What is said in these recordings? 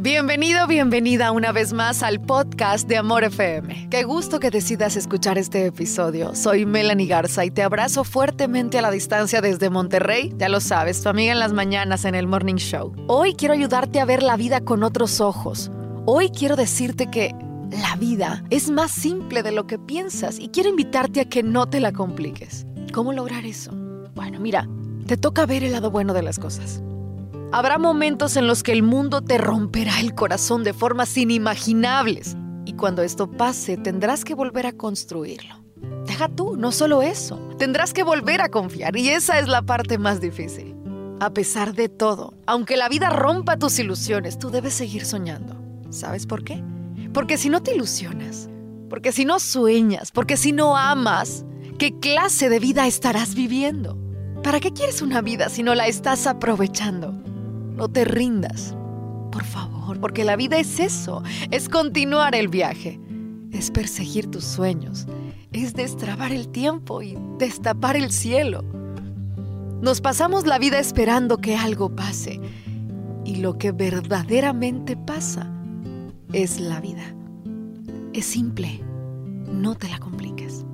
Bienvenido, bienvenida una vez más al podcast de Amor FM. Qué gusto que decidas escuchar este episodio. Soy Melanie Garza y te abrazo fuertemente a la distancia desde Monterrey. Ya lo sabes, tu amiga en las mañanas en el Morning Show. Hoy quiero ayudarte a ver la vida con otros ojos. Hoy quiero decirte que la vida es más simple de lo que piensas y quiero invitarte a que no te la compliques. ¿Cómo lograr eso? Bueno, mira, te toca ver el lado bueno de las cosas. Habrá momentos en los que el mundo te romperá el corazón de formas inimaginables. Y cuando esto pase, tendrás que volver a construirlo. Deja tú, no solo eso. Tendrás que volver a confiar y esa es la parte más difícil. A pesar de todo, aunque la vida rompa tus ilusiones, tú debes seguir soñando. ¿Sabes por qué? Porque si no te ilusionas, porque si no sueñas, porque si no amas, ¿qué clase de vida estarás viviendo? ¿Para qué quieres una vida si no la estás aprovechando? No te rindas, por favor, porque la vida es eso, es continuar el viaje, es perseguir tus sueños, es destrabar el tiempo y destapar el cielo. Nos pasamos la vida esperando que algo pase y lo que verdaderamente pasa es la vida. Es simple, no te la compliques.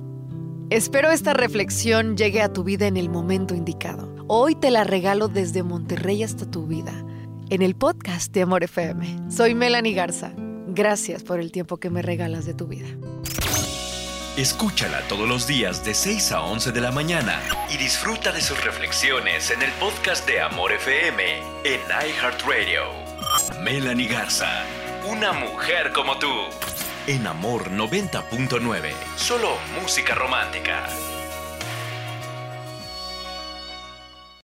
Espero esta reflexión llegue a tu vida en el momento indicado. Hoy te la regalo desde Monterrey hasta tu vida, en el podcast de Amor FM. Soy Melanie Garza. Gracias por el tiempo que me regalas de tu vida. Escúchala todos los días de 6 a 11 de la mañana y disfruta de sus reflexiones en el podcast de Amor FM en iHeartRadio. Melanie Garza, una mujer como tú. En Amor 90.9, solo música romántica.